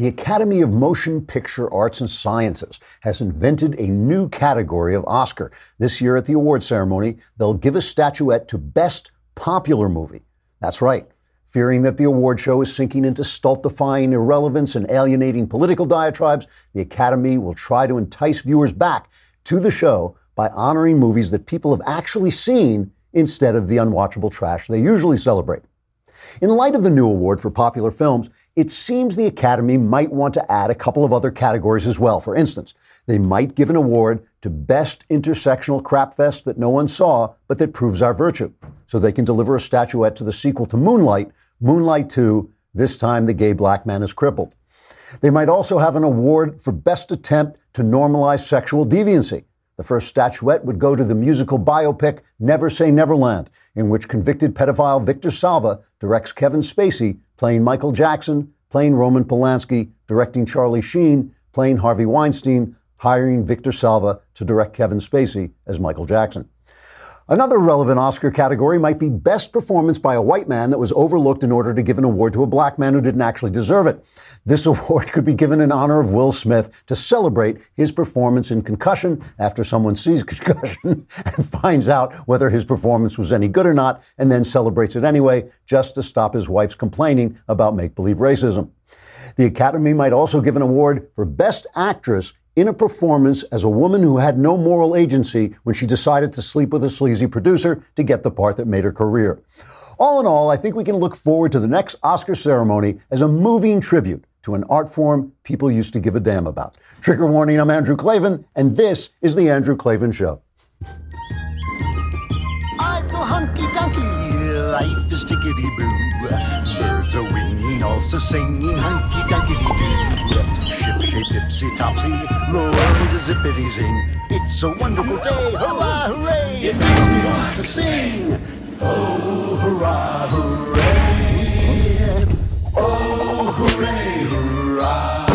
The Academy of Motion Picture Arts and Sciences has invented a new category of Oscar. This year at the award ceremony, they'll give a statuette to Best Popular Movie. That's right. Fearing that the award show is sinking into stultifying irrelevance and alienating political diatribes, the Academy will try to entice viewers back to the show by honoring movies that people have actually seen instead of the unwatchable trash they usually celebrate. In light of the new award for popular films, it seems the Academy might want to add a couple of other categories as well. For instance, they might give an award to Best Intersectional Crapfest that no one saw, but that proves our virtue. So they can deliver a statuette to the sequel to Moonlight, Moonlight 2, this time the gay black man is crippled. They might also have an award for Best Attempt to Normalize Sexual Deviancy. The first statuette would go to the musical biopic Never Say Neverland, in which convicted pedophile Victor Salva directs Kevin Spacey playing Michael Jackson, playing Roman Polanski, directing Charlie Sheen, playing Harvey Weinstein, hiring Victor Salva to direct Kevin Spacey as Michael Jackson. Another relevant Oscar category might be Best Performance by a White Man that was overlooked in order to give an award to a black man who didn't actually deserve it. This award could be given in honor of Will Smith to celebrate his performance in Concussion after someone sees Concussion and finds out whether his performance was any good or not and then celebrates it anyway just to stop his wife's complaining about make believe racism. The Academy might also give an award for Best Actress in a performance as a woman who had no moral agency when she decided to sleep with a sleazy producer to get the part that made her career. All in all, I think we can look forward to the next Oscar ceremony as a moving tribute to an art form people used to give a damn about. Trigger warning, I'm Andrew Klavan, and this is The Andrew Klavan Show. I feel hunky dunky, life is tickety boo. Birds are winging, also singing hunky dunky doo. Tipsy topsy, the world is zing. It's a wonderful day, hurrah, hooray! It makes me want to sing. Oh, hurrah, hooray! Oh, hooray, hurrah!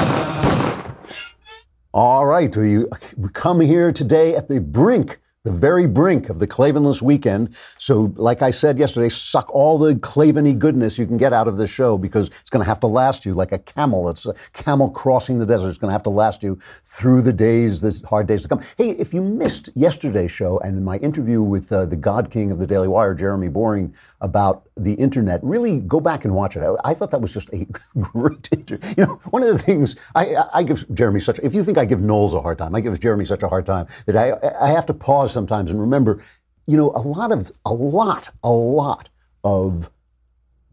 All right, we come here today at the brink, the very brink of the Klavanless weekend. So, like I said yesterday, suck all the Klavany goodness you can get out of this show because it's going to have to last you like a camel. It's a camel crossing the desert. It's going to have to last you through the days, the hard days to come. Hey, if you missed yesterday's show and my interview with uh, the God King of the Daily Wire, Jeremy Boring, about the internet, really go back and watch it. I, I thought that was just a great interview. You know, one of the things I, I give Jeremy such, if you think I give Knowles a hard time, I give Jeremy such a hard time that I, I have to pause sometimes and remember, you know, a lot of, a lot, a lot of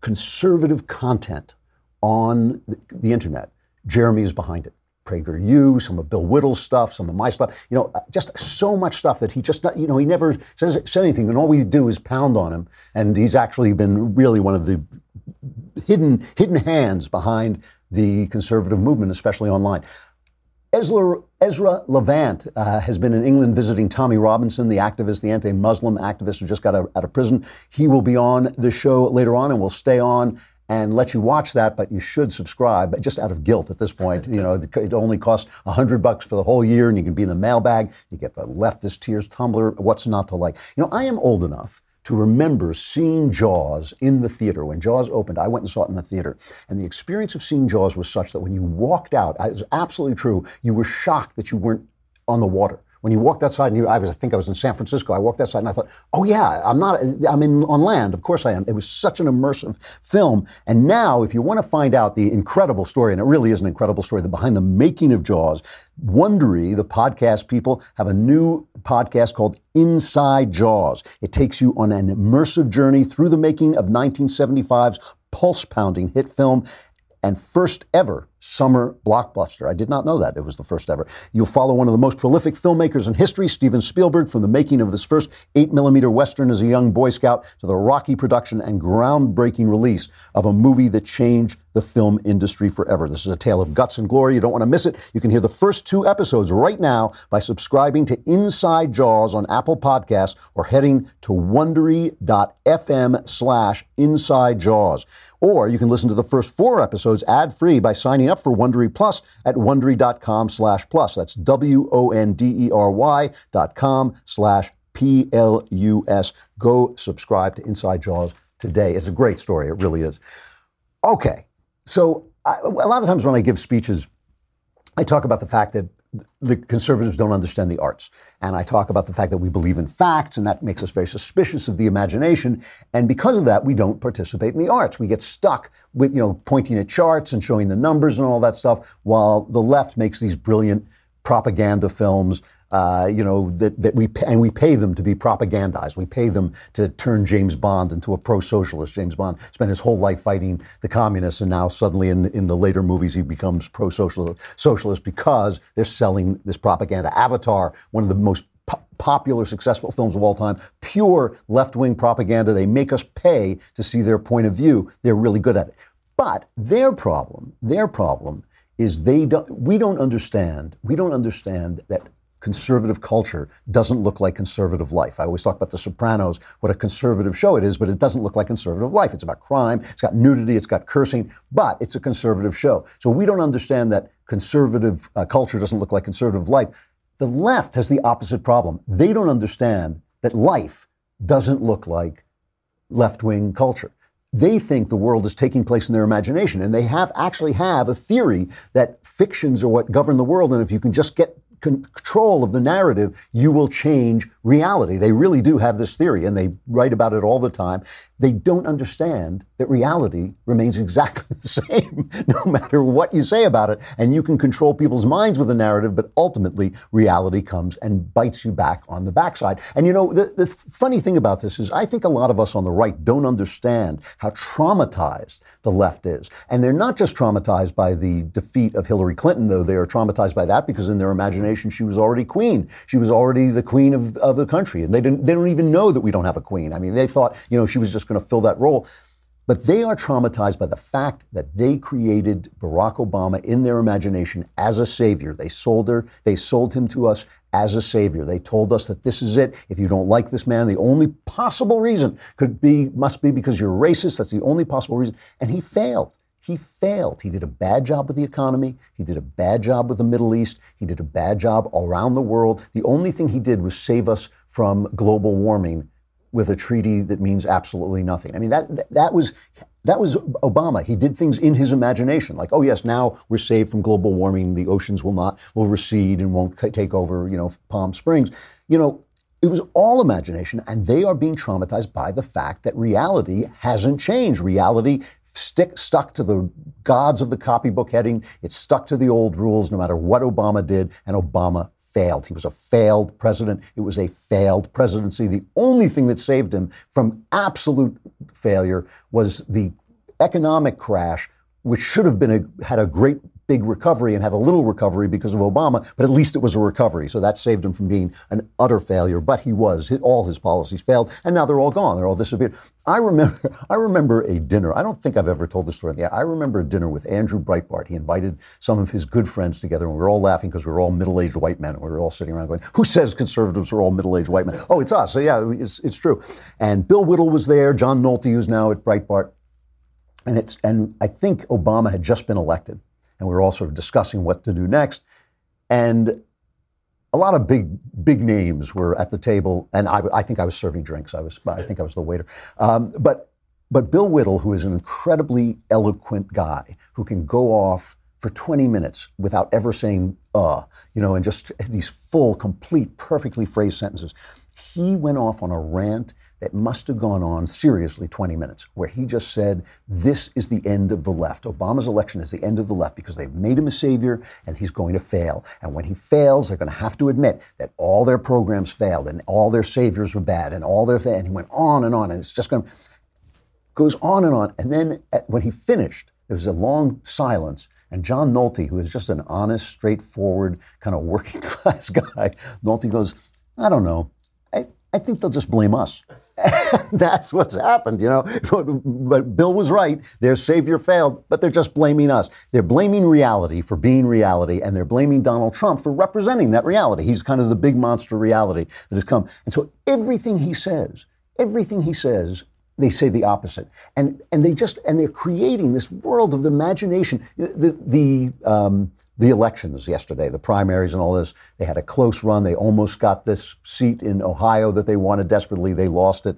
conservative content on the, the internet, Jeremy is behind it. PragerU, some of Bill Whittle's stuff, some of my stuff, you know, just so much stuff that he just, you know, he never says, says anything, and all we do is pound on him. And he's actually been really one of the hidden hidden hands behind the conservative movement, especially online. Ezra, Levant uh, has been in England visiting Tommy Robinson, the activist, the anti-Muslim activist who just got out, out of prison. He will be on the show later on and will stay on and let you watch that, but you should subscribe just out of guilt at this point. You know, it only costs a hundred bucks for the whole year, and you can be in the mailbag. You get the leftist tears tumbler. What's not to like? You know, I am old enough to remember seeing Jaws in the theater. When Jaws opened, I went and saw it in the theater. And the experience of seeing Jaws was such that when you walked out, it was absolutely true, you were shocked that you weren't on the water. When you walked outside, and you, I was, I think I was in San Francisco. I walked outside and I thought, oh yeah, I'm not, I'm in on land. Of course I am. It was such an immersive film. And now, if you want to find out the incredible story, and it really is an incredible story, the behind the making of Jaws, Wondery, the podcast people, have a new podcast called Inside Jaws. It takes you on an immersive journey through the making of 1975's pulse pounding hit film and first ever summer blockbuster. I did not know that it was the first ever. You'll follow one of the most prolific filmmakers in history, Steven Spielberg, from the making of his first 8 millimeter Western as a young Boy Scout to the rocky production and groundbreaking release of a movie that changed the film industry forever. This is a tale of guts and glory. You don't want to miss it. You can hear the first two episodes right now by subscribing to Inside Jaws on Apple Podcasts or heading to wondery.fm slash inside jaws. Or you can listen to the first four episodes ad-free by signing up for Wondery Plus at wondery.com slash plus. That's W-O-N-D-E-R-Y dot com slash P-L-U-S. Go subscribe to Inside Jaws today. It's a great story. It really is. Okay. So I, a lot of times when I give speeches, I talk about the fact that the conservatives don't understand the arts. And I talk about the fact that we believe in facts, and that makes us very suspicious of the imagination. And because of that, we don't participate in the arts. We get stuck with, you know, pointing at charts and showing the numbers and all that stuff, while the left makes these brilliant propaganda films uh, you know, that, that we pay, and we pay them to be propagandized. We pay them to turn James Bond into a pro-socialist. James Bond spent his whole life fighting the communists, and now suddenly in, in the later movies he becomes pro-socialist socialist because they're selling this propaganda. Avatar, one of the most po- popular, successful films of all time, pure left-wing propaganda. They make us pay to see their point of view. They're really good at it. But their problem, their problem is they don't, we don't understand, we don't understand that conservative culture doesn't look like conservative life. I always talk about The Sopranos, what a conservative show it is, but it doesn't look like conservative life. It's about crime, it's got nudity, it's got cursing, but it's a conservative show. So we don't understand that conservative uh, culture doesn't look like conservative life. The left has the opposite problem. They don't understand that life doesn't look like left wing culture they think the world is taking place in their imagination and they have actually have a theory that fictions are what govern the world and if you can just get control of the narrative, you will change reality. They really do have this theory, and they write about it all the time. They don't understand that reality remains exactly the same, no matter what you say about it. And you can control people's minds with a narrative, but ultimately, reality comes and bites you back on the backside. And you know, the, the funny thing about this is, I think a lot of us on the right don't understand how traumatized the left is. And they're not just traumatized by the defeat of Hillary Clinton, though they are traumatized by that because in their imagination, she was already queen. She was already the queen of, of the country. And they, didn't, they don't even know that we don't have a queen. I mean, they thought, you know, she was just going to fill that role. But they are traumatized by the fact that they created Barack Obama in their imagination as a savior. They sold her, they sold him to us as a savior. They told us that this is it. If you don't like this man, the only possible reason could be must be because you're racist. That's the only possible reason. And he failed. He failed. He did a bad job with the economy. He did a bad job with the Middle East. He did a bad job around the world. The only thing he did was save us from global warming with a treaty that means absolutely nothing. I mean, that, that was that was Obama. He did things in his imagination, like, oh yes, now we're saved from global warming. The oceans will not will recede and won't take over, you know, Palm Springs. You know, it was all imagination, and they are being traumatized by the fact that reality hasn't changed. Reality stick stuck to the gods of the copybook heading. It stuck to the old rules no matter what Obama did, and Obama failed. He was a failed president. It was a failed presidency. The only thing that saved him from absolute failure was the economic crash, which should have been a, had a great big recovery and had a little recovery because of Obama, but at least it was a recovery. So that saved him from being an utter failure. But he was. All his policies failed, and now they're all gone. They're all disappeared. I remember, I remember a dinner. I don't think I've ever told this story. Yeah, I remember a dinner with Andrew Breitbart. He invited some of his good friends together, and we were all laughing because we were all middle-aged white men. We were all sitting around going, "Who says conservatives are all middle-aged white men?" Oh, it's us. So yeah, it's, it's true. And Bill Whittle was there. John Nolte, who's now at Breitbart, and it's and I think Obama had just been elected and we were all sort of discussing what to do next. And a lot of big, big names were at the table, and I, I think I was serving drinks. I was, I think I was the waiter. Um, but, but Bill Whittle, who is an incredibly eloquent guy, who can go off for 20 minutes without ever saying "uh," you know, and just these full, complete, perfectly phrased sentences. He went off on a rant that must have gone on seriously 20 minutes, where he just said, This is the end of the left. Obama's election is the end of the left because they've made him a savior and he's going to fail. And when he fails, they're going to have to admit that all their programs failed and all their saviors were bad and all their, and he went on and on. And it's just going goes on and on. And then at, when he finished, there was a long silence. And John Nolte, who is just an honest, straightforward, kind of working class guy, Nolte goes, I don't know. I, I think they'll just blame us. That's what's happened, you know. But Bill was right. Their savior failed, but they're just blaming us. They're blaming reality for being reality, and they're blaming Donald Trump for representing that reality. He's kind of the big monster reality that has come. And so everything he says, everything he says they say the opposite, and and they just and they're creating this world of imagination. The the um, the elections yesterday, the primaries and all this, they had a close run. They almost got this seat in Ohio that they wanted desperately. They lost it.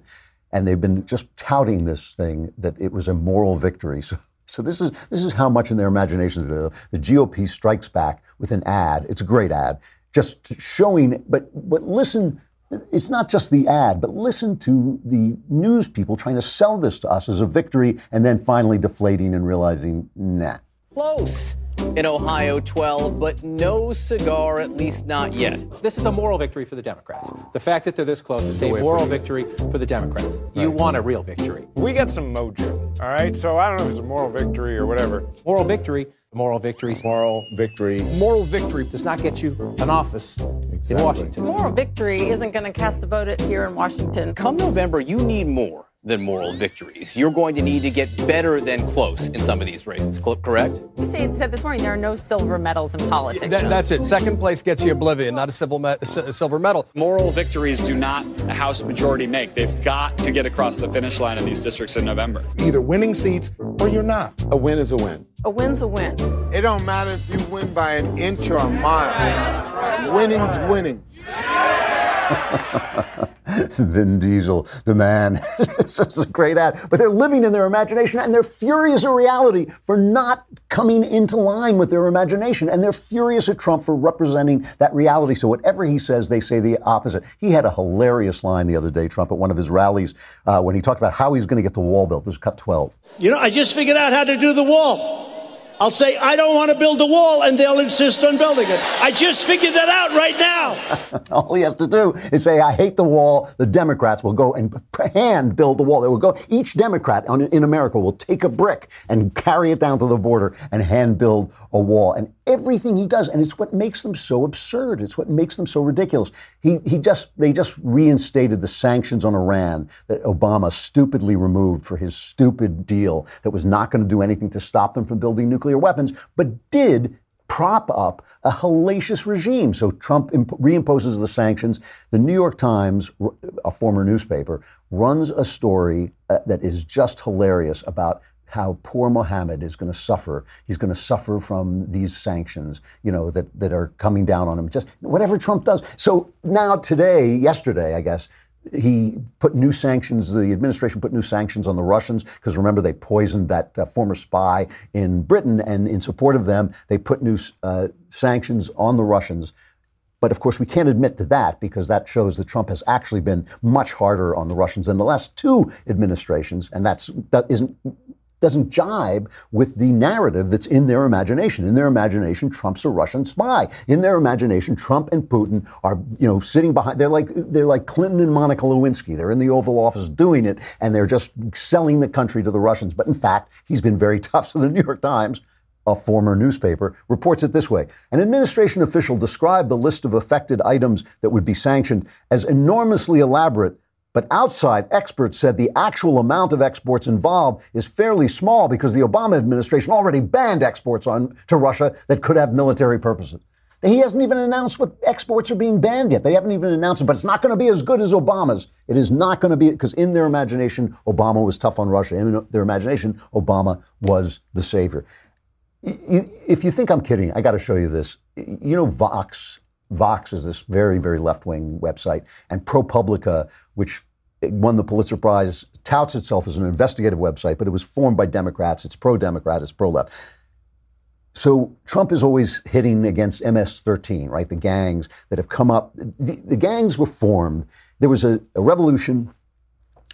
And they've been just touting this thing that it was a moral victory. So, So this is this is how much in their imaginations the, the GOP strikes back with an ad. It's a great ad, just showing. But but listen, it's not just the ad, but listen to the news people trying to sell this to us as a victory, and then finally deflating and realizing, nah. Close in Ohio 12, but no cigar, at least not yet. This is a moral victory for the Democrats. The fact that they're this close is a moral victory for the Democrats. You want a real victory. We got some mojo, all right? So I don't know if it's a moral victory or whatever. Moral victory, moral victory, Moral victory. moral victory does not get you an office in Washington. Moral victory isn't going to cast a vote here in Washington. Come November, you need more than moral victories. You're going to need to get better than close in some of these races, correct? You say, said this morning there are no silver medals in politics. That- that's it. Second place gets you oblivion, not a, civil me- a silver medal. Moral victories do not a House majority make. They've got to get across the finish line in these districts in November. either winning seats or you're not. A win is a win. a win's a win. It don't matter if you win by an inch or a mile. Winning's winning. Vin Diesel, the man. is a great ad. But they're living in their imagination and they're furious at reality for not coming into line with their imagination. And they're furious at Trump for representing that reality. So whatever he says, they say the opposite. He had a hilarious line the other day, Trump, at one of his rallies uh, when he talked about how he's going to get the wall built. This is cut 12. You know, I just figured out how to do the wall. I'll say, I don't want to build the wall, and they'll insist on building it. I just figured that out right now. All he has to do is say, I hate the wall. The Democrats will go and hand build the wall. They will go, each Democrat on, in America will take a brick and carry it down to the border and hand build a wall. And everything he does, and it's what makes them so absurd. It's what makes them so ridiculous. He, he just, they just reinstated the sanctions on Iran that Obama stupidly removed for his stupid deal that was not going to do anything to stop them from building nuclear weapons, but did prop up a hellacious regime. So Trump imp- reimposes the sanctions. The New York Times, a former newspaper, runs a story uh, that is just hilarious about how poor Mohammed is going to suffer. He's going to suffer from these sanctions, you know, that, that are coming down on him. Just whatever Trump does. So now today, yesterday, I guess, he put new sanctions, the administration put new sanctions on the Russians, because remember, they poisoned that uh, former spy in Britain, and in support of them, they put new uh, sanctions on the Russians. But of course, we can't admit to that because that shows that Trump has actually been much harder on the Russians than the last two administrations, and that's that isn't doesn't jibe with the narrative that's in their imagination. In their imagination, Trump's a Russian spy. In their imagination, Trump and Putin are, you know, sitting behind. They're like they're like Clinton and Monica Lewinsky. They're in the Oval Office doing it, and they're just selling the country to the Russians. But in fact, he's been very tough. So the New York Times a former newspaper, reports it this way. An administration official described the list of affected items that would be sanctioned as enormously elaborate, but outside experts said the actual amount of exports involved is fairly small because the Obama administration already banned exports on to Russia that could have military purposes. He hasn't even announced what exports are being banned yet. They haven't even announced it, but it's not going to be as good as Obama's. It is not going to be, because in their imagination, Obama was tough on Russia. In their imagination, Obama was the savior. If you think I'm kidding, I got to show you this. You know, Vox. Vox is this very, very left wing website, and ProPublica, which won the Pulitzer Prize, touts itself as an investigative website, but it was formed by Democrats. It's pro Democrat, it's pro left. So Trump is always hitting against MS 13, right? The gangs that have come up. The, the gangs were formed. There was a, a revolution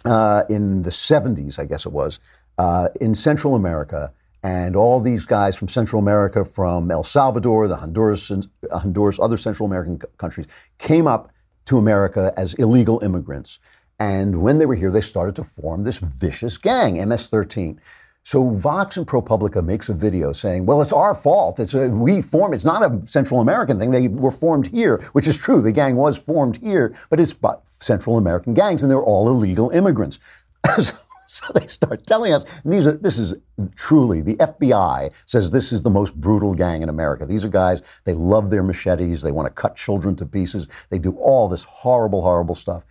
uh, in the 70s, I guess it was, uh, in Central America. And all these guys from Central America, from El Salvador, the Honduras, Honduras, other Central American countries, came up to America as illegal immigrants. And when they were here, they started to form this vicious gang, MS-13. So Vox and ProPublica makes a video saying, "Well, it's our fault. It's a, we formed. It's not a Central American thing. They were formed here, which is true. The gang was formed here, but it's Central American gangs, and they're all illegal immigrants." so, they start telling us, these are, this is truly, the FBI says this is the most brutal gang in America. These are guys, they love their machetes, they want to cut children to pieces, they do all this horrible, horrible stuff.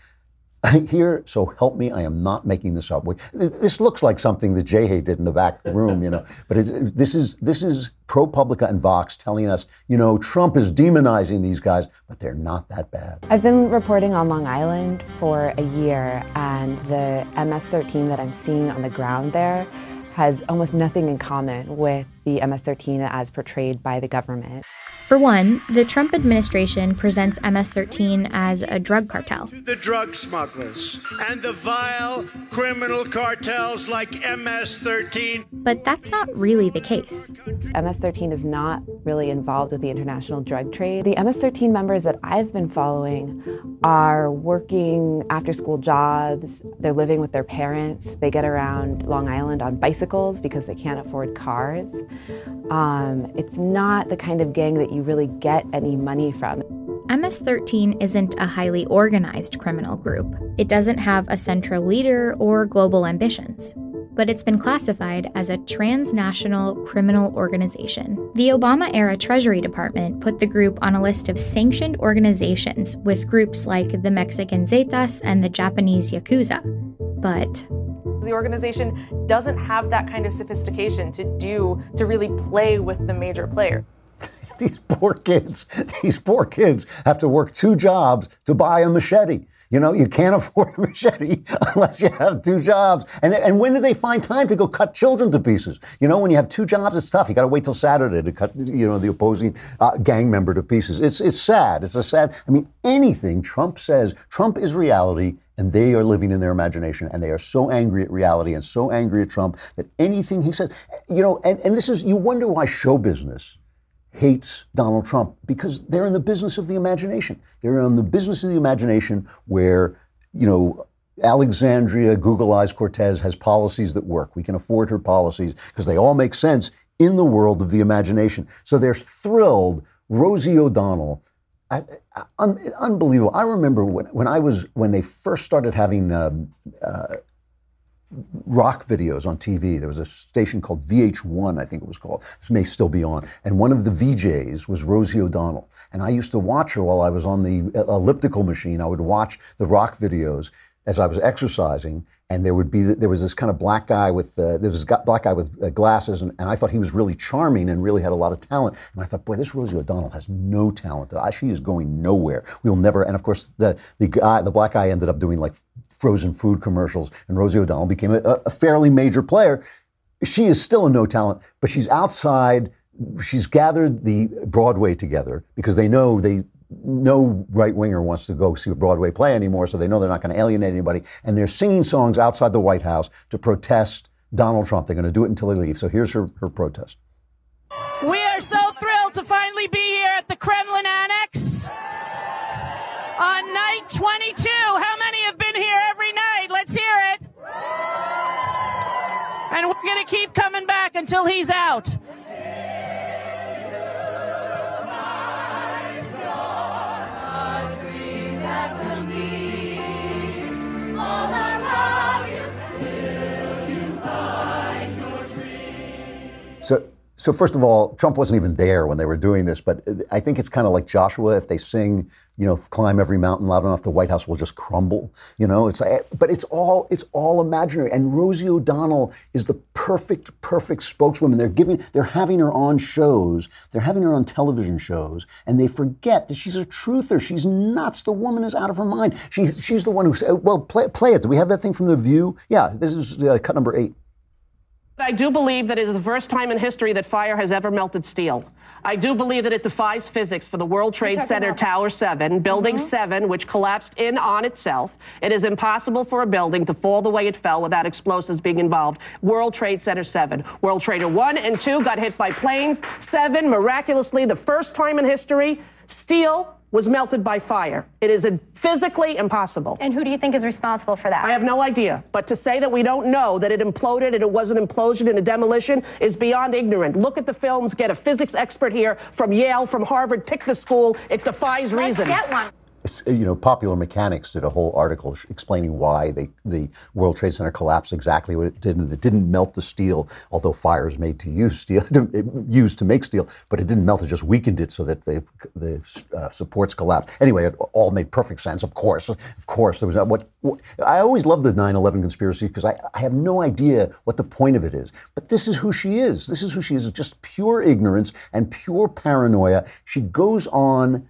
I here, so help me, I am not making this up. This looks like something that Jay Hay did in the back room, you know. But this is this is ProPublica and Vox telling us, you know, Trump is demonizing these guys, but they're not that bad. I've been reporting on Long Island for a year, and the MS-13 that I'm seeing on the ground there has almost nothing in common with the MS 13 as portrayed by the government. For one, the Trump administration presents MS 13 as a drug cartel. The drug smugglers and the vile criminal cartels like MS 13. But that's not really the case. MS 13 is not really involved with the international drug trade. The MS 13 members that I've been following are working after school jobs, they're living with their parents, they get around Long Island on bicycles because they can't afford cars. Um, it's not the kind of gang that you really get any money from. MS 13 isn't a highly organized criminal group. It doesn't have a central leader or global ambitions. But it's been classified as a transnational criminal organization. The Obama era Treasury Department put the group on a list of sanctioned organizations with groups like the Mexican Zetas and the Japanese Yakuza. But the organization doesn't have that kind of sophistication to do to really play with the major player. These poor kids, these poor kids have to work two jobs to buy a machete. You know, you can't afford a machete unless you have two jobs. And, and when do they find time to go cut children to pieces? You know, when you have two jobs, it's tough. You got to wait till Saturday to cut, you know, the opposing uh, gang member to pieces. It's, it's sad. It's a sad, I mean, anything Trump says, Trump is reality and they are living in their imagination and they are so angry at reality and so angry at Trump that anything he says, you know, and, and this is, you wonder why show business hates Donald Trump because they're in the business of the imagination. They're in the business of the imagination where, you know, Alexandria Google Eyes Cortez has policies that work. We can afford her policies because they all make sense in the world of the imagination. So they're thrilled. Rosie O'Donnell, I, un, unbelievable. I remember when, when I was when they first started having um, uh, rock videos on TV. There was a station called VH1, I think it was called. This may still be on. And one of the VJs was Rosie O'Donnell. And I used to watch her while I was on the elliptical machine. I would watch the rock videos as I was exercising, and there would be there was this kind of black guy with uh, there was a black guy with uh, glasses, and, and, I thought he was really charming and really had a lot of talent. And I thought, boy, this Rosie O'Donnell has no talent. She is going nowhere. We'll never. And of course, the the guy, the black guy, ended up doing like frozen food commercials, and Rosie O'Donnell became a, a fairly major player. She is still a no talent, but she's outside. She's gathered the Broadway together because they know they no right winger wants to go see a Broadway play anymore, so they know they're not going to alienate anybody. And they're singing songs outside the White House to protest Donald Trump. They're going to do it until they leave. So here's her, her protest. Going to keep coming back until he's out. So, first of all, Trump wasn't even there when they were doing this, but I think it's kind of like Joshua. If they sing, you know, climb every mountain loud enough, the White House will just crumble. You know, it's like, but it's all it's all imaginary. And Rosie O'Donnell is the perfect perfect spokeswoman. They're giving they're having her on shows. They're having her on television shows, and they forget that she's a truther. She's nuts. The woman is out of her mind. She she's the one who said, "Well, play play it." Do we have that thing from The View? Yeah, this is uh, cut number eight. I do believe that it is the first time in history that fire has ever melted steel. I do believe that it defies physics for the World Trade Center about? Tower 7, Building mm-hmm. 7, which collapsed in on itself. It is impossible for a building to fall the way it fell without explosives being involved. World Trade Center 7. World Trader 1 and 2 got hit by planes. 7, miraculously, the first time in history, steel was melted by fire. It is physically impossible. And who do you think is responsible for that? I have no idea. But to say that we don't know that it imploded and it was an implosion and a demolition is beyond ignorant. Look at the films, get a physics expert here from Yale, from Harvard, pick the school. It defies Let's reason. Get one you know, Popular Mechanics did a whole article explaining why they, the World Trade Center collapsed exactly what it did, and it didn't melt the steel, although fire is made to use steel, used to make steel, but it didn't melt; it just weakened it so that the the uh, supports collapsed. Anyway, it all made perfect sense. Of course, of course, there was a, what, what I always love the 9/11 conspiracy because I, I have no idea what the point of it is, but this is who she is. This is who she is. It's just pure ignorance and pure paranoia. She goes on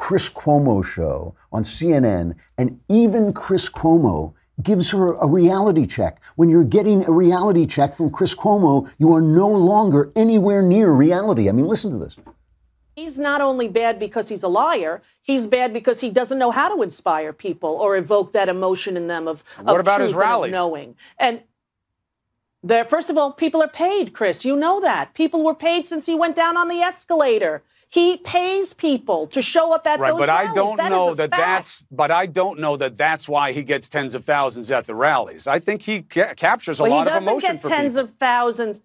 Chris Cuomo show on CNN, and even Chris Cuomo gives her a reality check. When you're getting a reality check from Chris Cuomo, you are no longer anywhere near reality. I mean, listen to this. He's not only bad because he's a liar, he's bad because he doesn't know how to inspire people or evoke that emotion in them of, of What about his truth and of rallies? knowing. And there, first of all, people are paid, Chris. You know that. People were paid since he went down on the escalator. He pays people to show up at Right, those but I rallies. don't That know that fact. that's. But I don't know that that's why he gets tens of thousands at the rallies. I think he ca- captures a Well, lot he of doesn't emotion get tens of thousands.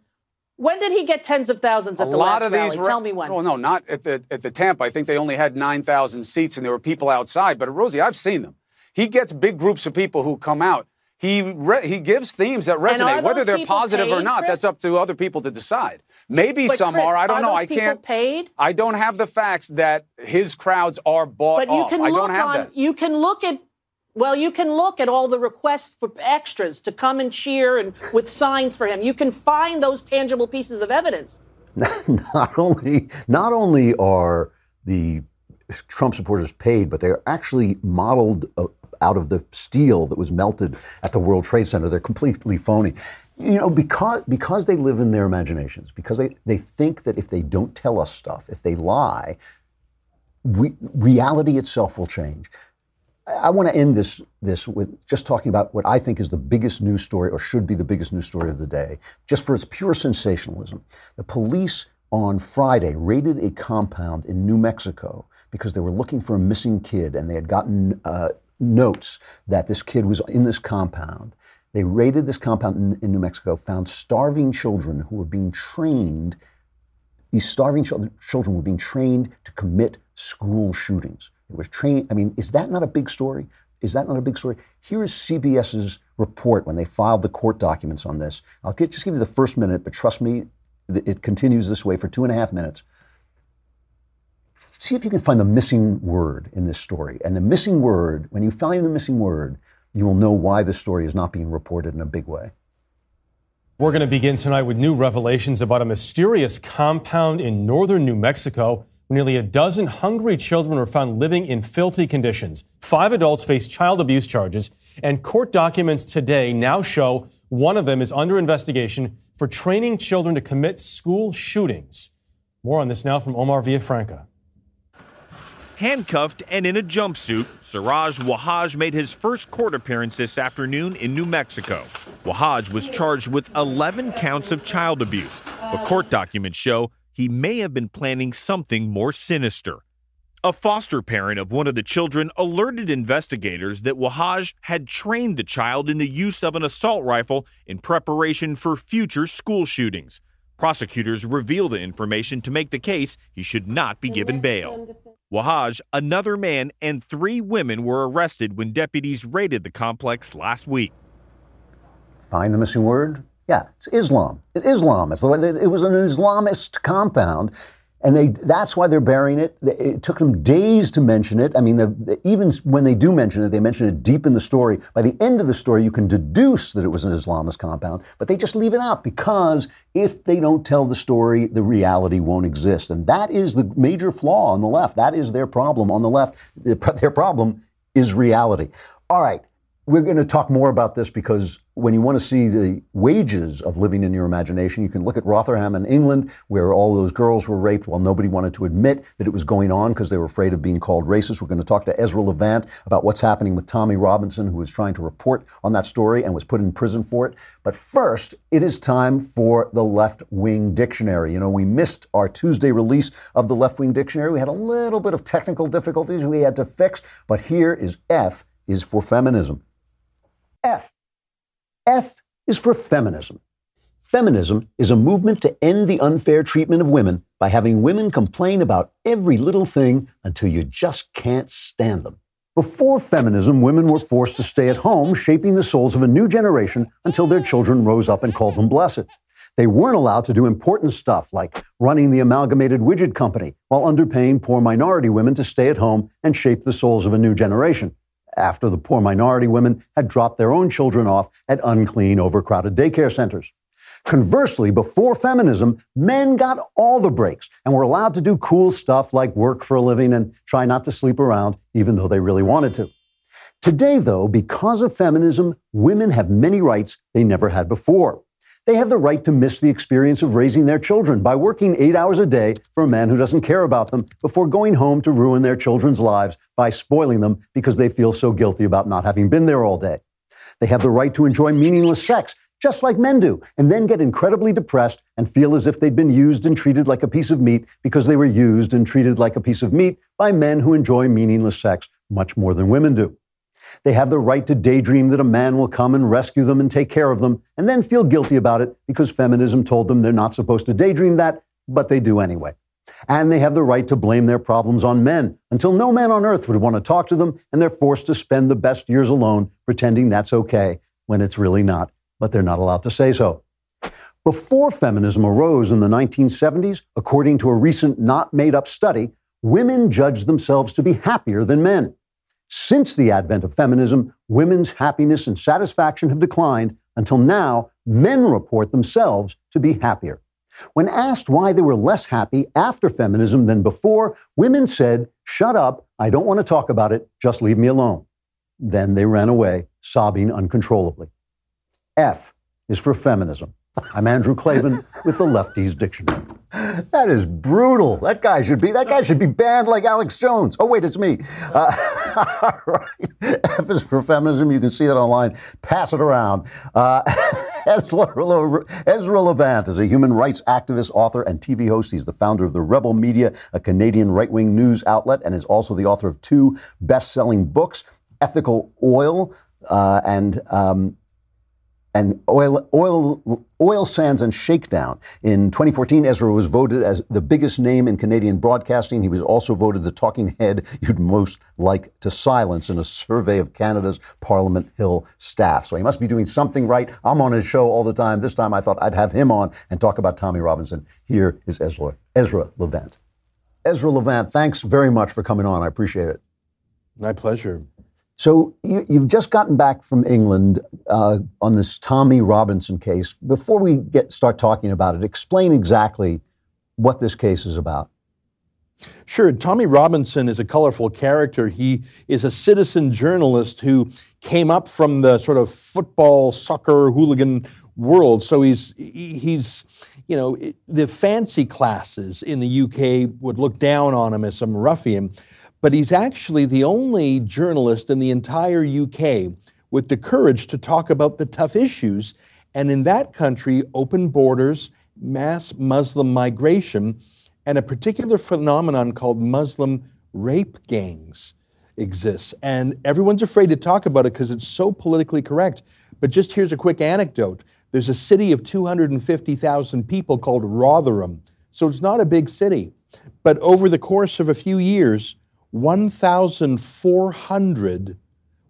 When did he get tens of thousands at a the lot last of these. rally? ra- Tell me when. Well, no, not at the at the Tampa. I think they only had nine thousand seats, and there were people outside. But Rosie, I've seen them. He gets big groups of people who come out. He re- he gives themes that resonate, whether they're people positive or not. Chris? That's up to other people to decide. Maybe But some Chris, are. I don't are know. those I can't. paid? I don't have the facts that his crowds are bought But you off. can I look don't have on. that. You can look at. Well, you can look at all the requests for extras to come and cheer and with signs for him. You can find those tangible pieces of evidence. not only not only are the Trump supporters paid, but they are actually modeled uh, out of the steel that was melted at the World Trade Center. They're completely phony. You know, because because they live in their imaginations, because they, they think that if they don't tell us stuff, if they lie, we, reality itself will change. I want to end this this with just talking about what I think is the biggest news story, or should be the biggest news story of the day, just for its pure sensationalism. The police on Friday raided a compound in New Mexico because they were looking for a missing kid, and they had gotten uh, notes that this kid was in this compound. They raided this compound in, in New Mexico, found starving children who were being trained these starving children, were being trained to commit school shootings. They were training. I mean, is that not a big story? Is that not a big story? Here is CBS's report when they filed the court documents on this. I'll get, just give you the first minute, but trust me, it continues this way for two and a half minutes. See if you can find the missing word in this story. And the missing word, when you find the missing word, you will know why this story is not being reported in a big way. We're going to begin tonight with new revelations about a mysterious compound in northern New Mexico. Nearly a dozen hungry children were found living in filthy conditions. Five adults face child abuse charges, and court documents today now show one of them is under investigation for training children to commit school shootings. More on this now from Omar Villafranca. Handcuffed and in a jumpsuit, Siraj Wahaj made his first court appearance this afternoon in New Mexico. Wahaj was charged with 11 counts of child abuse, but court documents show he may have been planning something more sinister. A foster parent of one of the children alerted investigators that Wahaj had trained the child in the use of an assault rifle in preparation for future school shootings. Prosecutors reveal the information to make the case he should not be given bail. Wahaj, another man, and three women were arrested when deputies raided the complex last week. Find the missing word? Yeah, it's Islam. Islam. It's the way it was an Islamist compound, and they that's why they're burying it. It took them days to mention it. I mean, the, the- even when they do mention it, they mention it deep in the story. By the end of the story, you can deduce that it was an Islamist compound, but they just leave it out because if they don't tell the story, the reality won't exist, and that is the major flaw on the left. That is their problem on the left. Their their problem is reality. All right. We're going to talk more about this because when you want to see the wages of living in your imagination, you can look at Rotherham in England, where all those girls were raped while nobody wanted to admit that it was going on because they were afraid of being called racist. We're going to talk to Ezra Levant about what's happening with Tommy Robinson, who was trying to report on that story and was put in prison for it. But first, it is time for the Left Wing Dictionary. You know, we missed our Tuesday release of the Left Wing Dictionary. We had a little bit of technical difficulties we had to fix, but here is F is for feminism. F. F is for feminism. Feminism is a movement to end the unfair treatment of women by having women complain about every little thing until you just can't stand them. Before feminism, women were forced to stay at home, shaping the souls of a new generation until their children rose up and called them blessed. They weren't allowed to do important stuff like running the amalgamated widget company while underpaying poor minority women to stay at home and shape the souls of a new generation after the poor minority women had dropped their own children off at unclean, overcrowded daycare centers. Conversely, before feminism, men got all the breaks and were allowed to do cool stuff like work for a living and try not to sleep around, even though they really wanted to. Today, though, because of feminism, women have many rights they never had before. They have the right to miss the experience of raising their children by working eight hours a day for a man who doesn't care about them before going home to ruin their children's lives by spoiling them because they feel so guilty about not having been there all day. They have the right to enjoy meaningless sex, just like men do, and then get incredibly depressed and feel as if they'd been used and treated like a piece of meat because they were used and treated like a piece of meat by men who enjoy meaningless sex much more than women do. They have the right to daydream that a man will come and rescue them and take care of them, and then feel guilty about it because feminism told them they're not supposed to daydream that, but they do anyway. And they have the right to blame their problems on men until no man on earth would want to talk to them, and they're forced to spend the best years alone pretending that's okay when it's really not, but they're not allowed to say so. Before feminism arose in the 1970s, according to a recent not made up study, women judged themselves to be happier than men. Since the advent of feminism, women's happiness and satisfaction have declined until now, men report themselves to be happier. When asked why they were less happy after feminism than before, women said, Shut up, I don't want to talk about it, just leave me alone. Then they ran away, sobbing uncontrollably. F is for feminism. I'm Andrew Klavan with the Lefties Dictionary. That is brutal. That guy should be that guy should be banned like Alex Jones. Oh wait, it's me. Uh, all right. F is for feminism. You can see that online. Pass it around. Uh, Ezra, Ezra Levant is a human rights activist, author, and TV host. He's the founder of the Rebel Media, a Canadian right-wing news outlet, and is also the author of two best-selling books, Ethical Oil uh, and. Um, and oil, oil, oil sands and shakedown. In 2014, Ezra was voted as the biggest name in Canadian broadcasting. He was also voted the talking head you'd most like to silence in a survey of Canada's Parliament Hill staff. So he must be doing something right. I'm on his show all the time. This time I thought I'd have him on and talk about Tommy Robinson. Here is Ezra, Ezra Levant. Ezra Levant, thanks very much for coming on. I appreciate it. My pleasure. So you, have just gotten back from England uh, on this Tommy Robinson case. Before we get start talking about it, explain exactly what this case is about. Sure. Tommy Robinson is a colorful character. He is a citizen journalist who came up from the sort of football, soccer, hooligan world. So he's he's you know the fancy classes in the UK would look down on him as some ruffian but he's actually the only journalist in the entire UK with the courage to talk about the tough issues. And in that country, open borders, mass Muslim migration, and a particular phenomenon called Muslim rape gangs exists. And everyone's afraid to talk about it because it's so politically correct. But just here's a quick anecdote there's a city of 250,000 people called Rotherham. So it's not a big city. But over the course of a few years, 1,400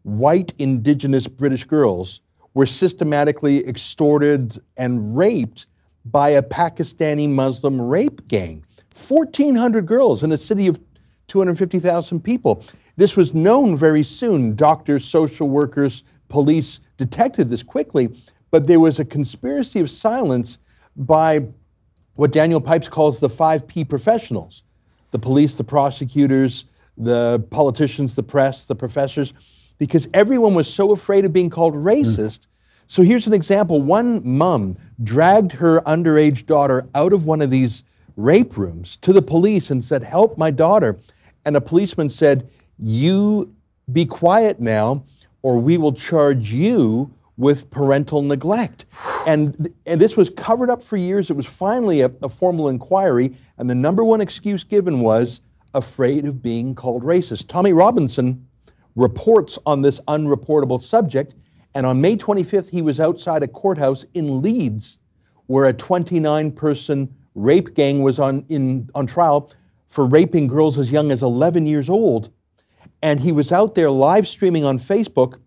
white indigenous British girls were systematically extorted and raped by a Pakistani Muslim rape gang. 1,400 girls in a city of 250,000 people. This was known very soon. Doctors, social workers, police detected this quickly, but there was a conspiracy of silence by what Daniel Pipes calls the 5P professionals the police, the prosecutors, the politicians, the press, the professors, because everyone was so afraid of being called racist. Mm. So here's an example. One mom dragged her underage daughter out of one of these rape rooms to the police and said, Help my daughter. And a policeman said, You be quiet now, or we will charge you with parental neglect. And, and this was covered up for years. It was finally a, a formal inquiry. And the number one excuse given was, afraid of being called racist. Tommy Robinson reports on this unreportable subject, and on May 25th, he was outside a courthouse in Leeds where a 29 person rape gang was on, in, on trial for raping girls as young as 11 years old. And he was out there live streaming on Facebook,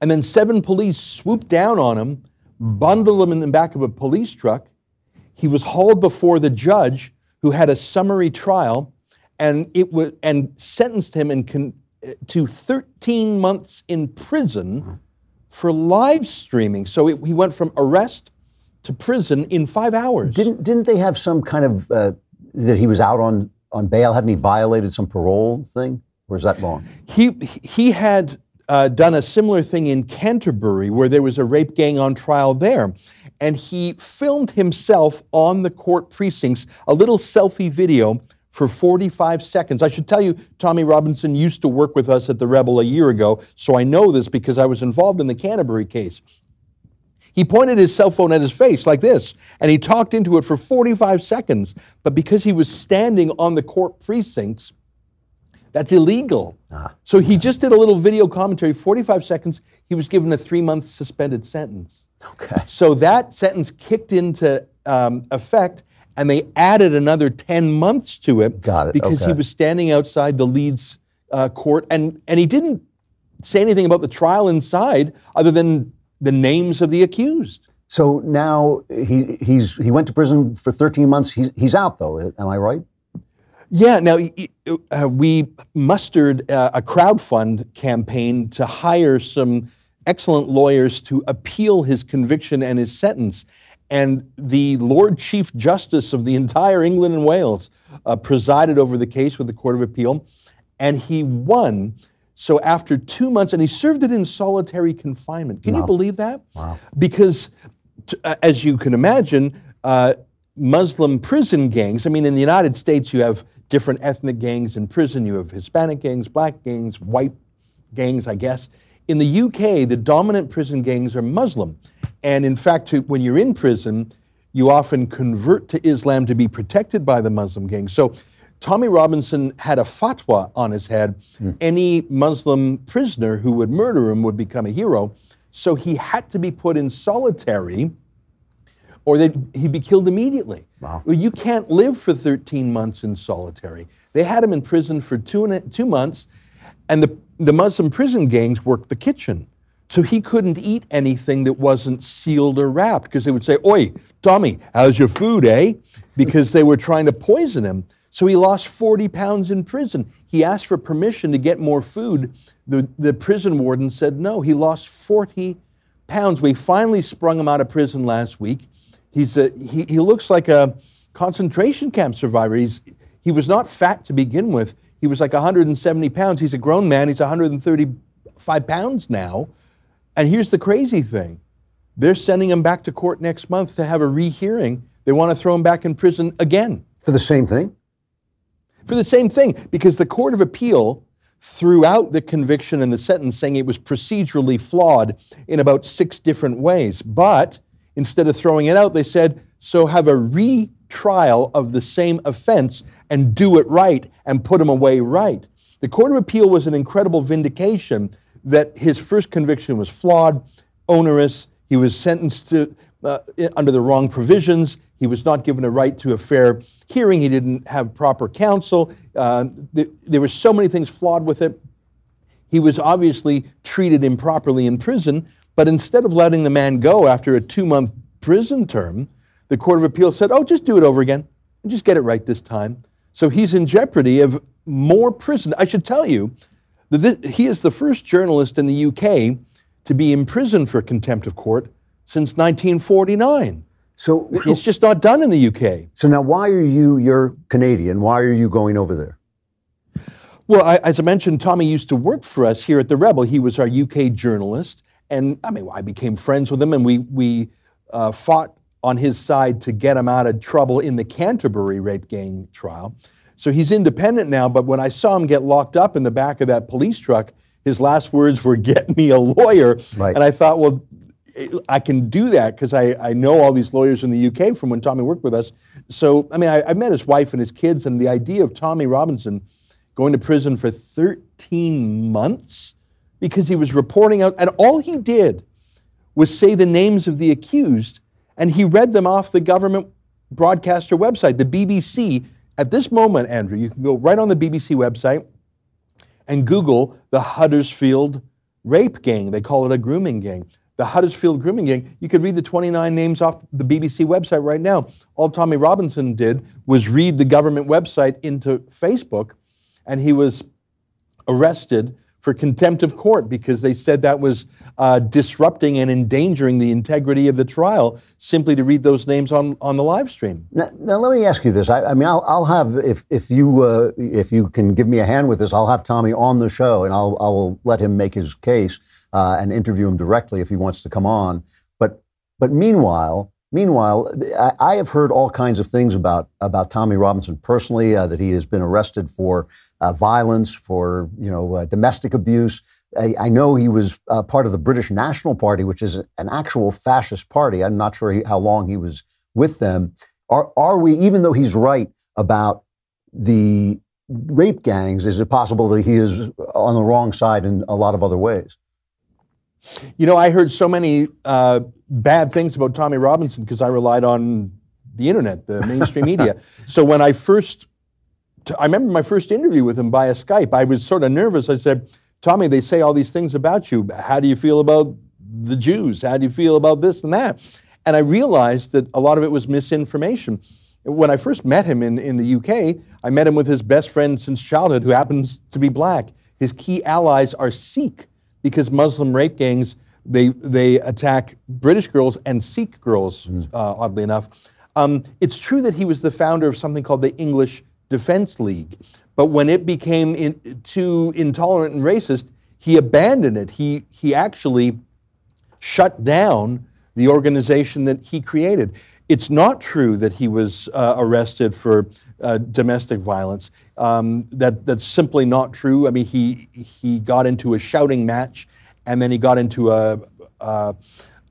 and then seven police swooped down on him, bundled him in the back of a police truck. He was hauled before the judge, who had a summary trial and it was and sentenced him in con, to 13 months in prison for live streaming. So it, he went from arrest to prison in five hours. Didn't didn't they have some kind of uh, that he was out on on bail? Hadn't he violated some parole thing, or is that wrong? He he had uh, done a similar thing in Canterbury where there was a rape gang on trial there. And he filmed himself on the court precincts, a little selfie video for 45 seconds. I should tell you, Tommy Robinson used to work with us at the Rebel a year ago, so I know this because I was involved in the Canterbury case. He pointed his cell phone at his face like this, and he talked into it for 45 seconds. But because he was standing on the court precincts, that's illegal. so he just did a little video commentary, 45 seconds. He was given a three month suspended sentence. Okay. So that sentence kicked into um, effect, and they added another 10 months to it. Got it. Because he was standing outside the Leeds uh, court, and, and he didn't say anything about the trial inside other than the names of the accused. So now he he's he went to prison for 13 months. He's he's out though. Am I right? Yeah. Now uh, we mustered uh, a crowdfund campaign to hire some excellent lawyers to appeal his conviction and his sentence. And the Lord Chief Justice of the entire England and Wales uh, presided over the case with the Court of Appeal, and he won. So after two months, and he served it in solitary confinement. Can you believe that? Wow. Because, t- uh, as you can imagine, uh, Muslim prison gangs. I mean, in the United States, you have different ethnic gangs in prison. You have Hispanic gangs, black gangs, white gangs, I guess. In the UK, the dominant prison gangs are Muslim. And in fact, to, when you're in prison, you often convert to Islam to be protected by the Muslim gangs. So Tommy Robinson had a fatwa on his head. Hmm. Any Muslim prisoner who would murder him would become a hero. So he had to be put in solitary or he'd be killed immediately. Wow. Well, you can't live for 13 months in solitary. They had him in prison for two, and a, two months, and the, the Muslim prison gangs worked the kitchen. So he couldn't eat anything that wasn't sealed or wrapped because they would say, Oi, Tommy, how's your food, eh? Because they were trying to poison him. So he lost 40 pounds in prison. He asked for permission to get more food. The, the prison warden said no. He lost 40 pounds. We finally sprung him out of prison last week. He's a, he, he looks like a concentration camp survivor. He's, he was not fat to begin with. He was like 170 pounds. He's a grown man. He's 135 pounds now. And here's the crazy thing they're sending him back to court next month to have a rehearing. They want to throw him back in prison again. For the same thing? For the same thing, because the Court of Appeal threw out the conviction and the sentence saying it was procedurally flawed in about six different ways. But instead of throwing it out, they said, so have a retrial of the same offense and do it right and put him away right. The Court of Appeal was an incredible vindication that his first conviction was flawed, onerous. He was sentenced to uh, under the wrong provisions. He was not given a right to a fair hearing. He didn't have proper counsel. Uh, th- there were so many things flawed with it. He was obviously treated improperly in prison, but instead of letting the man go after a two month prison term, the Court of Appeal said, oh, just do it over again and just get it right this time. So he's in jeopardy of more prison. I should tell you he is the first journalist in the UK to be imprisoned for contempt of court since 1949. So it's just not done in the UK. So now, why are you? You're Canadian. Why are you going over there? Well, I, as I mentioned, Tommy used to work for us here at the Rebel. He was our UK journalist, and I mean, I became friends with him, and we we uh, fought on his side to get him out of trouble in the Canterbury rape gang trial. So he's independent now. But when I saw him get locked up in the back of that police truck, his last words were, "Get me a lawyer." Right. And I thought, well, I can do that because I, I know all these lawyers in the UK from when Tommy worked with us. So, I mean, I, I met his wife and his kids, and the idea of Tommy Robinson going to prison for 13 months because he was reporting out, and all he did was say the names of the accused, and he read them off the government broadcaster website, the BBC. At this moment, Andrew, you can go right on the BBC website and Google the Huddersfield rape gang. They call it a grooming gang. The Huddersfield grooming gang. You could read the 29 names off the BBC website right now. All Tommy Robinson did was read the government website into Facebook, and he was arrested for contempt of court because they said that was uh, disrupting and endangering the integrity of the trial simply to read those names on, on the live stream. Now, now let me ask you this. I, I mean, I'll, I'll, have if if you uh, if you can give me a hand with this, I'll have Tommy on the show and I'll I'll let him make his case uh, and interview him directly if he wants to come on. But but meanwhile. Meanwhile, I, I have heard all kinds of things about about Tommy Robinson personally. Uh, that he has been arrested for uh, violence, for you know uh, domestic abuse. I, I, know he was uh, part of the British National Party, which is an actual fascist party. I'm not sure he, how long he was with them. Are are we? Even though he's right about the rape gangs, is it possible that he is on the wrong side in a lot of other ways? You know, I heard so many uh, bad things about Tommy Robinson because I relied on the internet, the mainstream media. So when I first, I remember my first interview with him via Skype, I was sort of nervous. I said, Tommy, they say all these things about you. How do you feel about the Jews? How do you feel about this and that? And I realized that a lot of it was misinformation. When I first met him in, in the UK, I met him with his best friend since childhood, who happens to be black. His key allies are Sikh because Muslim rape gangs they they attack British girls and Sikh girls. Mm. Uh, oddly enough, um, it's true that he was the founder of something called the English Defence League, but when it became in, too intolerant and racist, he abandoned it. He he actually shut down the organization that he created. It's not true that he was uh, arrested for uh, domestic violence. Um, that that's simply not true. I mean, he he got into a shouting match, and then he got into a a,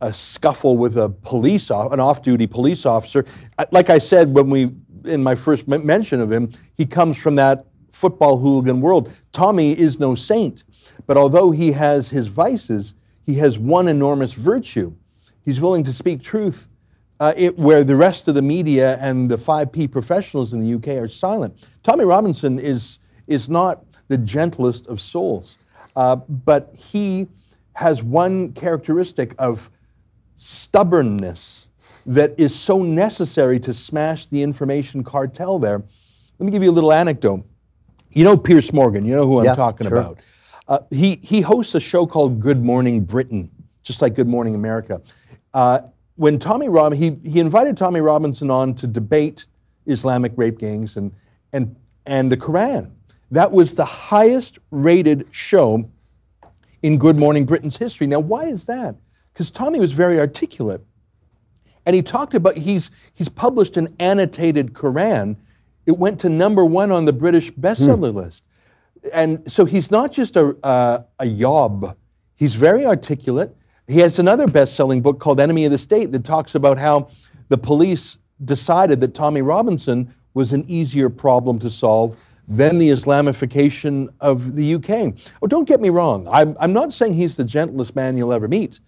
a scuffle with a police off, an off-duty police officer. Like I said when we in my first mention of him, he comes from that football hooligan world. Tommy is no saint, but although he has his vices, he has one enormous virtue. He's willing to speak truth uh, it, where the rest of the media and the 5P professionals in the UK are silent. Tommy Robinson is, is not the gentlest of souls, uh, but he has one characteristic of stubbornness that is so necessary to smash the information cartel there. Let me give you a little anecdote. You know Piers Morgan, you know who I'm yeah, talking sure. about. Uh, he, he hosts a show called Good Morning Britain, just like Good Morning America. Uh, when Tommy Rob he he invited Tommy Robinson on to debate Islamic rape gangs and and and the Quran. That was the highest rated show in Good Morning Britain's history. Now, why is that? Because Tommy was very articulate. And he talked about he's he's published an annotated Quran. It went to number one on the British bestseller hmm. list. And so he's not just a, a, a yob. He's very articulate. He has another best selling book called Enemy of the State that talks about how the police decided that Tommy Robinson was an easier problem to solve than the Islamification of the UK. Oh, don't get me wrong. I'm, I'm not saying he's the gentlest man you'll ever meet,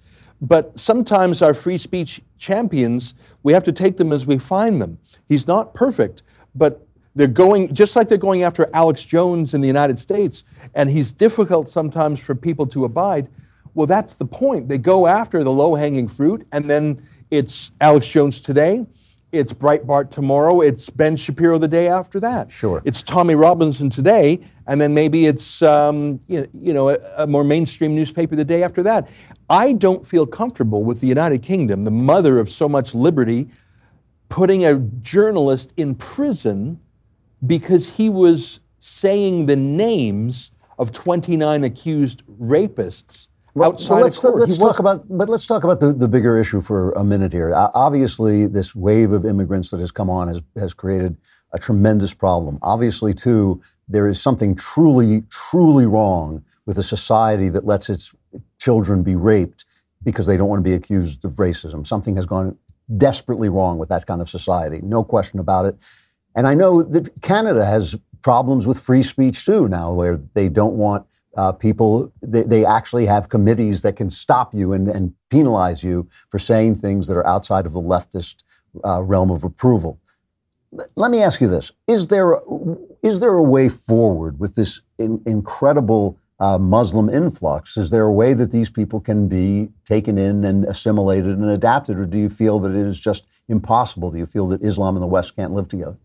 but sometimes our free speech champions, we have to take them as we find them. He's not perfect, but they're going, just like they're going after Alex Jones in the United States, and he's difficult sometimes for people to abide. Well, that's the point. They go after the low hanging fruit, and then it's Alex Jones today, it's Breitbart tomorrow, it's Ben Shapiro the day after that. Sure. It's Tommy Robinson today, and then maybe it's um, you know, you know a, a more mainstream newspaper the day after that. I don't feel comfortable with the United Kingdom, the mother of so much liberty, putting a journalist in prison because he was saying the names of 29 accused rapists well, well, let's, let's talk about, but let's talk about the, the bigger issue for a minute here. Uh, obviously, this wave of immigrants that has come on has, has created a tremendous problem. Obviously, too, there is something truly, truly wrong with a society that lets its children be raped because they don't want to be accused of racism. Something has gone desperately wrong with that kind of society. No question about it. And I know that Canada has problems with free speech too now, where they don't want uh, people, they, they, actually have committees that can stop you and, and, penalize you for saying things that are outside of the leftist uh, realm of approval. Let me ask you this: Is there is there a way forward with this in, incredible uh, Muslim influx? Is there a way that these people can be taken in and assimilated and adapted, or do you feel that it is just impossible? Do you feel that Islam and the West can't live together?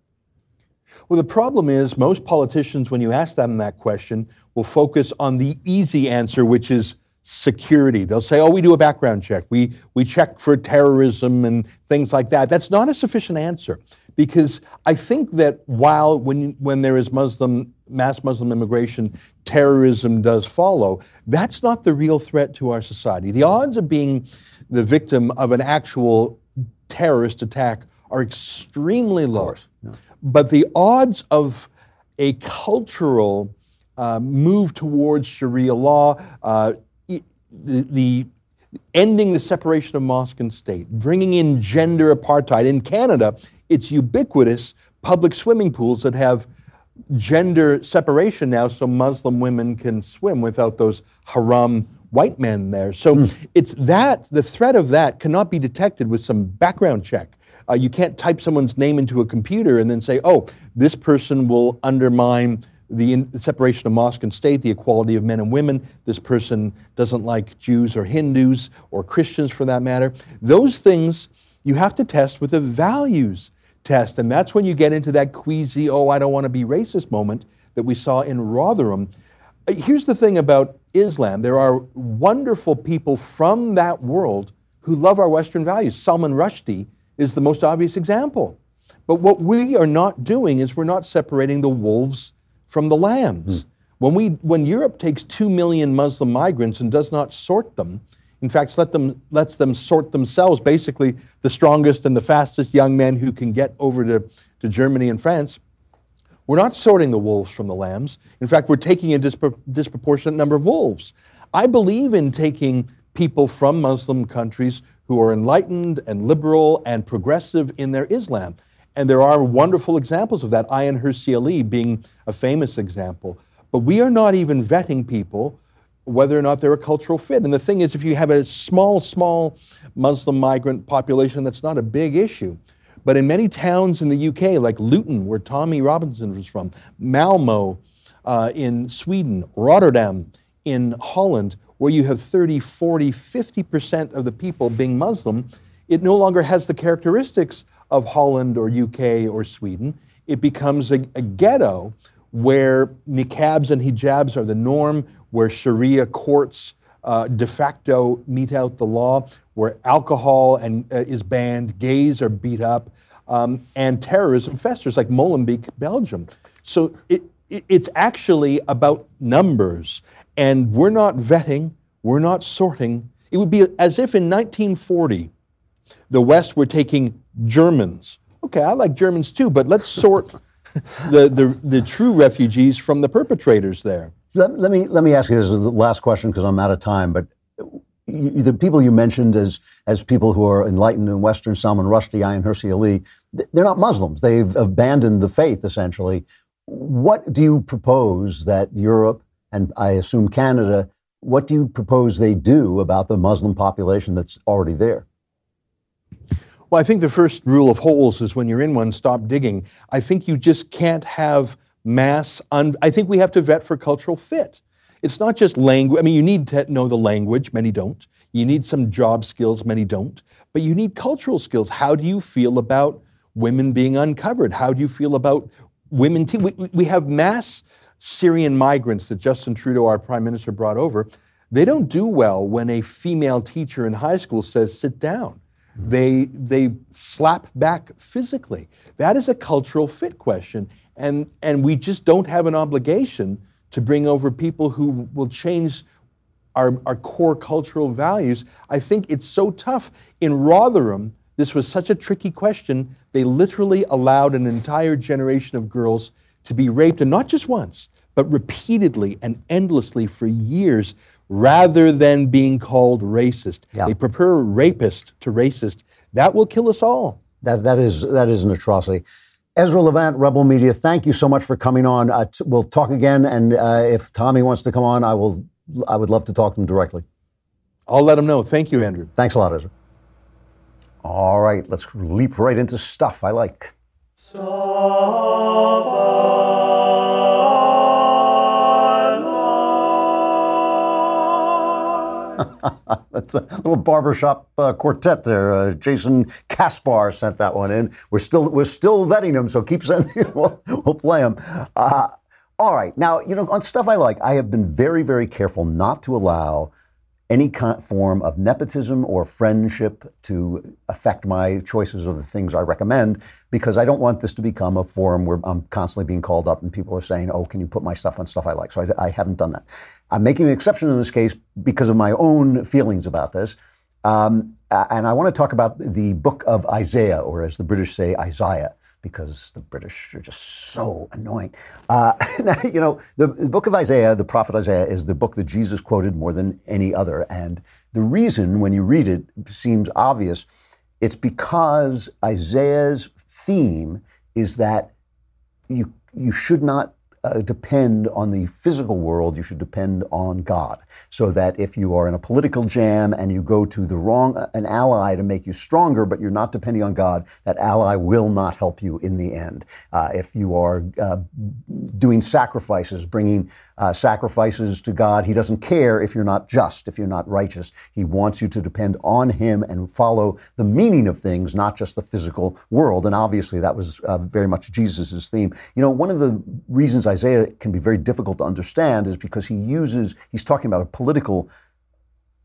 Well, the problem is most politicians, when you ask them that question, will focus on the easy answer, which is security. They'll say, "Oh, we do a background check. We we check for terrorism and things like that." That's not a sufficient answer because I think that while when when there is Muslim mass Muslim immigration, terrorism does follow. That's not the real threat to our society. The odds of being the victim of an actual terrorist attack are extremely low. But the odds of a cultural uh, move towards Sharia law, uh, the, the ending the separation of mosque and state, bringing in gender apartheid. In Canada, it's ubiquitous public swimming pools that have gender separation now so Muslim women can swim without those haram white men there. So mm. it's that, the threat of that cannot be detected with some background check. Uh, you can't type someone's name into a computer and then say, oh, this person will undermine the, separation of mosque and state, the equality of men and women. This person doesn't like Jews or Hindus or Christians for that matter. Those things you have to test with a values test. And that's when you get into that queasy, oh, I don't want to be racist moment that we saw in Rotherham. Uh, here's the thing about Islam there are wonderful people from that world who love our Western values. Salman Rushdie is the most obvious example. But what we are not doing is we're not separating the wolves from the lambs. Mm. When, we, when Europe takes 2 million Muslim migrants and does not sort them, in fact, let them, lets them sort themselves, basically the strongest and the fastest young men who can get over to, to Germany and France. We're not sorting the wolves from the lambs. In fact, we're taking a dispro- disproportionate number of wolves. I believe in taking people from Muslim countries who are enlightened and liberal and progressive in their Islam. And there are wonderful examples of that, Hirsi Ali being a famous example. But we are not even vetting people whether or not they're a cultural fit. And the thing is, if you have a small, small Muslim migrant population, that's not a big issue. But in many towns in the UK, like Luton, where Tommy Robinson was from, Malmo uh, in Sweden, Rotterdam in Holland, where you have 30, 40, 50% of the people being Muslim, it no longer has the characteristics of Holland or UK or Sweden. It becomes a, a ghetto where niqabs and hijabs are the norm, where Sharia courts uh, de facto mete out the law, where alcohol and uh, is banned, gays are beat up, um, and terrorism festers, like Molenbeek, Belgium. So it, it, it's actually about numbers, and we're not vetting, we're not sorting. It would be as if in 1940, the West were taking Germans. Okay, I like Germans too, but let's sort the, the, the true refugees from the perpetrators there. Let, let, me let me ask you this is the last question because I'm out of time. But you, the people you mentioned as as people who are enlightened in Western, Salman Rushdie, Ayaan Hirsi Ali, they're not Muslims. They've abandoned the faith essentially. What do you propose that Europe and I assume Canada? What do you propose they do about the Muslim population that's already there? Well, I think the first rule of holes is when you're in one, stop digging. I think you just can't have mass. Un- I think we have to vet for cultural fit. It's not just language. I mean, you need to know the language, many don't. You need some job skills, many don't. But you need cultural skills. How do you feel about women being uncovered? How do you feel about women? Te- we, we have mass Syrian migrants that Justin Trudeau, our prime minister, brought over. They don't do well when a female teacher in high school says, sit down. They, they slap back physically. That is a cultural fit question. And, and we just don't have an obligation to bring over people who will change our, our core cultural values. I think it's so tough. In Rotherham, this was such a tricky question. They literally allowed an entire generation of girls to be raped, and not just once, but repeatedly and endlessly for years rather than being called racist. Yeah. They prefer rapist to racist. That will kill us all. That, that, is, that is an atrocity. Ezra Levant, Rebel Media, thank you so much for coming on. Uh, t- we'll talk again, and uh, if Tommy wants to come on, I will. I would love to talk to him directly. I'll let him know. Thank you, Andrew. Thanks a lot, Ezra. All right, let's leap right into stuff I like. That's a little barbershop uh, quartet there. Uh, Jason Kaspar sent that one in. We're still we're still vetting them, so keep sending. we'll, we'll play them. Uh, all right, now you know on stuff I like, I have been very very careful not to allow any form of nepotism or friendship to affect my choices of the things I recommend because I don't want this to become a forum where I'm constantly being called up and people are saying, "Oh, can you put my stuff on stuff I like?" So I, I haven't done that. I'm making an exception in this case because of my own feelings about this. Um, and I want to talk about the book of Isaiah, or as the British say, Isaiah, because the British are just so annoying. Uh, you know, the, the, book of Isaiah, the prophet Isaiah, is the book that Jesus quoted more than any other. And the reason, when you read it, seems obvious. It's because Isaiah's theme is that you you should not uh, depend on the physical world, you should depend on God. So that if you are in a political jam and you go to the wrong, uh, an ally to make you stronger, but you're not depending on God, that ally will not help you in the end. Uh, if you are uh, doing sacrifices, bringing uh, sacrifices to God. He doesn't care if you're not just, if you're not righteous. He wants you to depend on Him and follow the meaning of things, not just the physical world. And obviously, that was uh, very much Jesus' theme. You know, one of the reasons Isaiah can be very difficult to understand is because he uses, he's talking about a political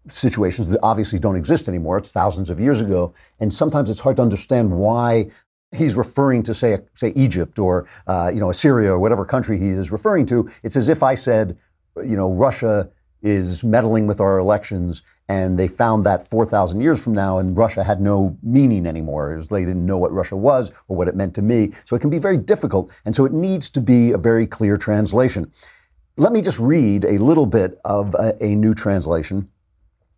situations that obviously don't exist anymore. It's thousands of years ago. And sometimes it's hard to understand why he's referring to say say Egypt or uh, you know Assyria or whatever country he is referring to. It's as if I said, you know, Russia is meddling with our elections, and they found that 4,000 years from now, and Russia had no meaning anymore. Was, they didn't know what Russia was or what it meant to me. So it can be very difficult, and so it needs to be a very clear translation. Let me just read a little bit of a, a new translation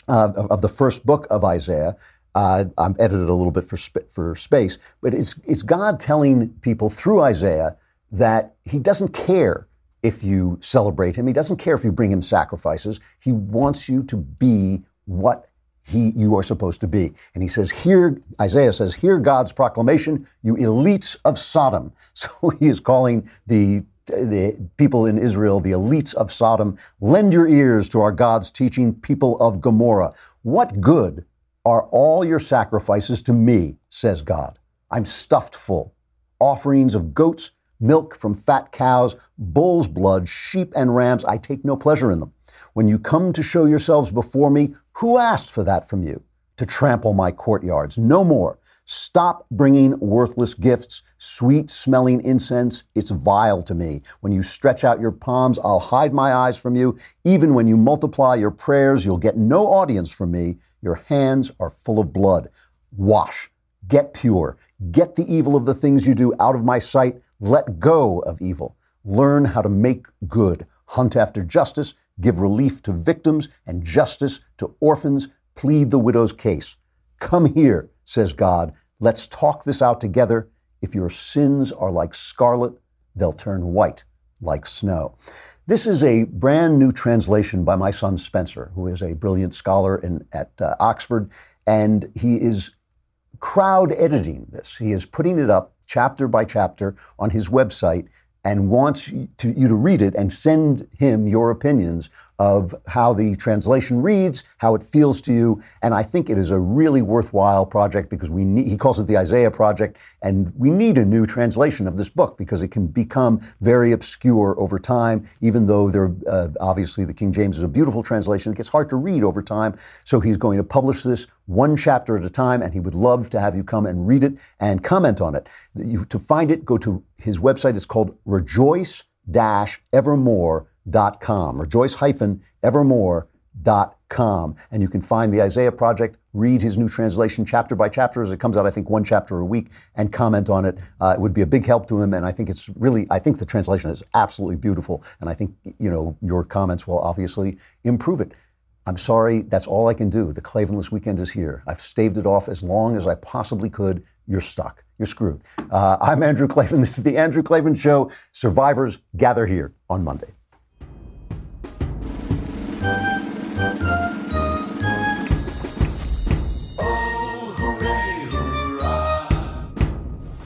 uh, of the first book of Isaiah. Uh, I'm edited a little bit for sp- for space, but it's it's God telling people through Isaiah that He doesn't care if you celebrate Him. He doesn't care if you bring Him sacrifices. He wants you to be what he you are supposed to be. And he says, "Hear," Isaiah says, hear God's proclamation, you elites of Sodom. So he is calling the the people in Israel, the elites of Sodom, lend your ears to our God's teaching, people of Gomorrah. What good are all your sacrifices to me, says God. I'm stuffed full. Offerings of goats, milk from fat cows, bull's blood, sheep, and rams, I take no pleasure in them. When you come to show yourselves before me, who asked for that from you? To trample my courtyards. No more. Stop bringing worthless gifts, sweet smelling incense. It's vile to me. When you stretch out your palms, I'll hide my eyes from you. Even when you multiply your prayers, you'll get no audience from me. Your hands are full of blood. Wash. Get pure. Get the evil of the things you do out of my sight. Let go of evil. Learn how to make good. Hunt after justice. Give relief to victims and justice to orphans. Plead the widow's case. Come here, says God. Let's talk this out together. If your sins are like scarlet, they'll turn white like snow. This is a brand new translation by my son Spencer, who is a brilliant scholar in, at uh, Oxford, and he is crowd editing this. He is putting it up chapter by chapter on his website and wants to, you to read it and send him your opinions of how the translation reads, how it feels to you. And I think it is a really worthwhile project because we need, he calls it the Isaiah Project, and we need a new translation of this book because it can become very obscure over time, even though there, uh, obviously the King James is a beautiful translation. It gets hard to read over time. So he's going to publish this one chapter at a time, and he would love to have you come and read it and comment on it. You, to find it, go to his website. It's called rejoice evermore rejoice-evermore.com, rejoice-evermore.com. And you can find the Isaiah Project, read his new translation chapter by chapter as it comes out, I think one chapter a week, and comment on it. Uh, it would be a big help to him. And I think it's really, I think the translation is absolutely beautiful. And I think, you know, your comments will obviously improve it. I'm sorry, that's all I can do. The Klavanless weekend is here. I've staved it off as long as I possibly could. You're stuck. You're screwed. Uh, I'm Andrew Klavan. This is the Andrew Klavan Show. Survivors gather here on Monday.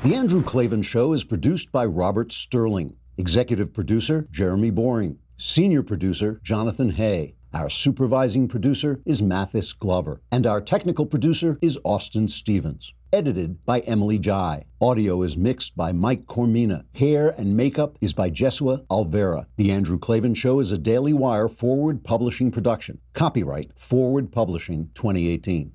The Andrew Klavan Show is produced by Robert Sterling, executive producer Jeremy Boring, senior producer Jonathan Hay. Our supervising producer is Mathis Glover. And our technical producer is Austin Stevens. Edited by Emily Jai. Audio is mixed by Mike Coromina. Hair and makeup is by Jesua Alvera. The Andrew Klavan Show is a Daily Wire forward publishing production. Copyright Forward Publishing 2018.